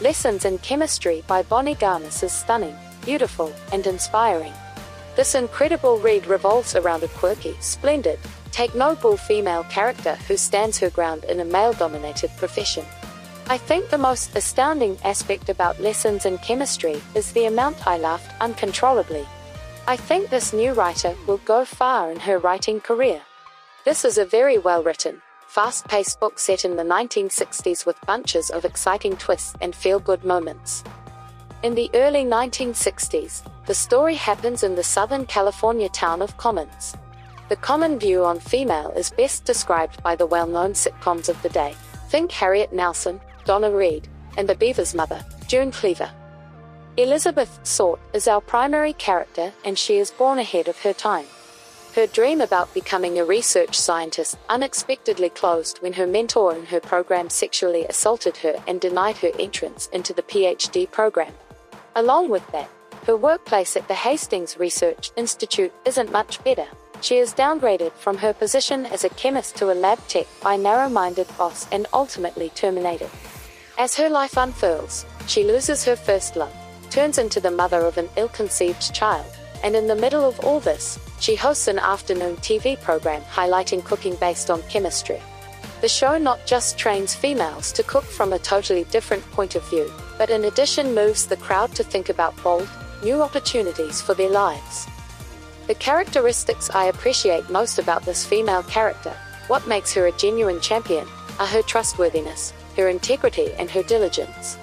Lessons in Chemistry by Bonnie Garmus is stunning, beautiful, and inspiring. This incredible read revolves around a quirky, splendid, take no bull female character who stands her ground in a male dominated profession. I think the most astounding aspect about lessons in chemistry is the amount I laughed uncontrollably. I think this new writer will go far in her writing career. This is a very well written, fast paced book set in the 1960s with bunches of exciting twists and feel good moments. In the early 1960s, the story happens in the Southern California town of Commons. The common view on female is best described by the well known sitcoms of the day. Think Harriet Nelson, Donna Reed, and the Beaver's mother, June Cleaver. Elizabeth Zott is our primary character, and she is born ahead of her time. Her dream about becoming a research scientist unexpectedly closed when her mentor in her program sexually assaulted her and denied her entrance into the PhD program. Along with that, her workplace at the Hastings Research Institute isn't much better. She is downgraded from her position as a chemist to a lab tech by narrow minded boss and ultimately terminated. As her life unfurls, she loses her first love, turns into the mother of an ill conceived child, and in the middle of all this, she hosts an afternoon TV program highlighting cooking based on chemistry. The show not just trains females to cook from a totally different point of view, but in addition moves the crowd to think about bold, new opportunities for their lives. The characteristics I appreciate most about this female character, what makes her a genuine champion, are her trustworthiness, her integrity, and her diligence.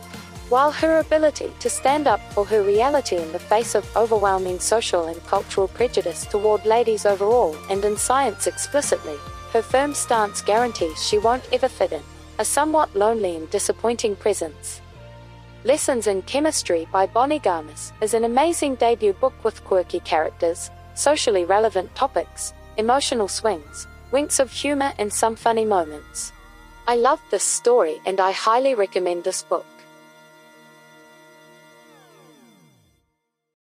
While her ability to stand up for her reality in the face of overwhelming social and cultural prejudice toward ladies overall and in science explicitly, her firm stance guarantees she won't ever fit in, a somewhat lonely and disappointing presence. Lessons in Chemistry by Bonnie Garmus is an amazing debut book with quirky characters, socially relevant topics, emotional swings, winks of humor, and some funny moments. I loved this story and I highly recommend this book.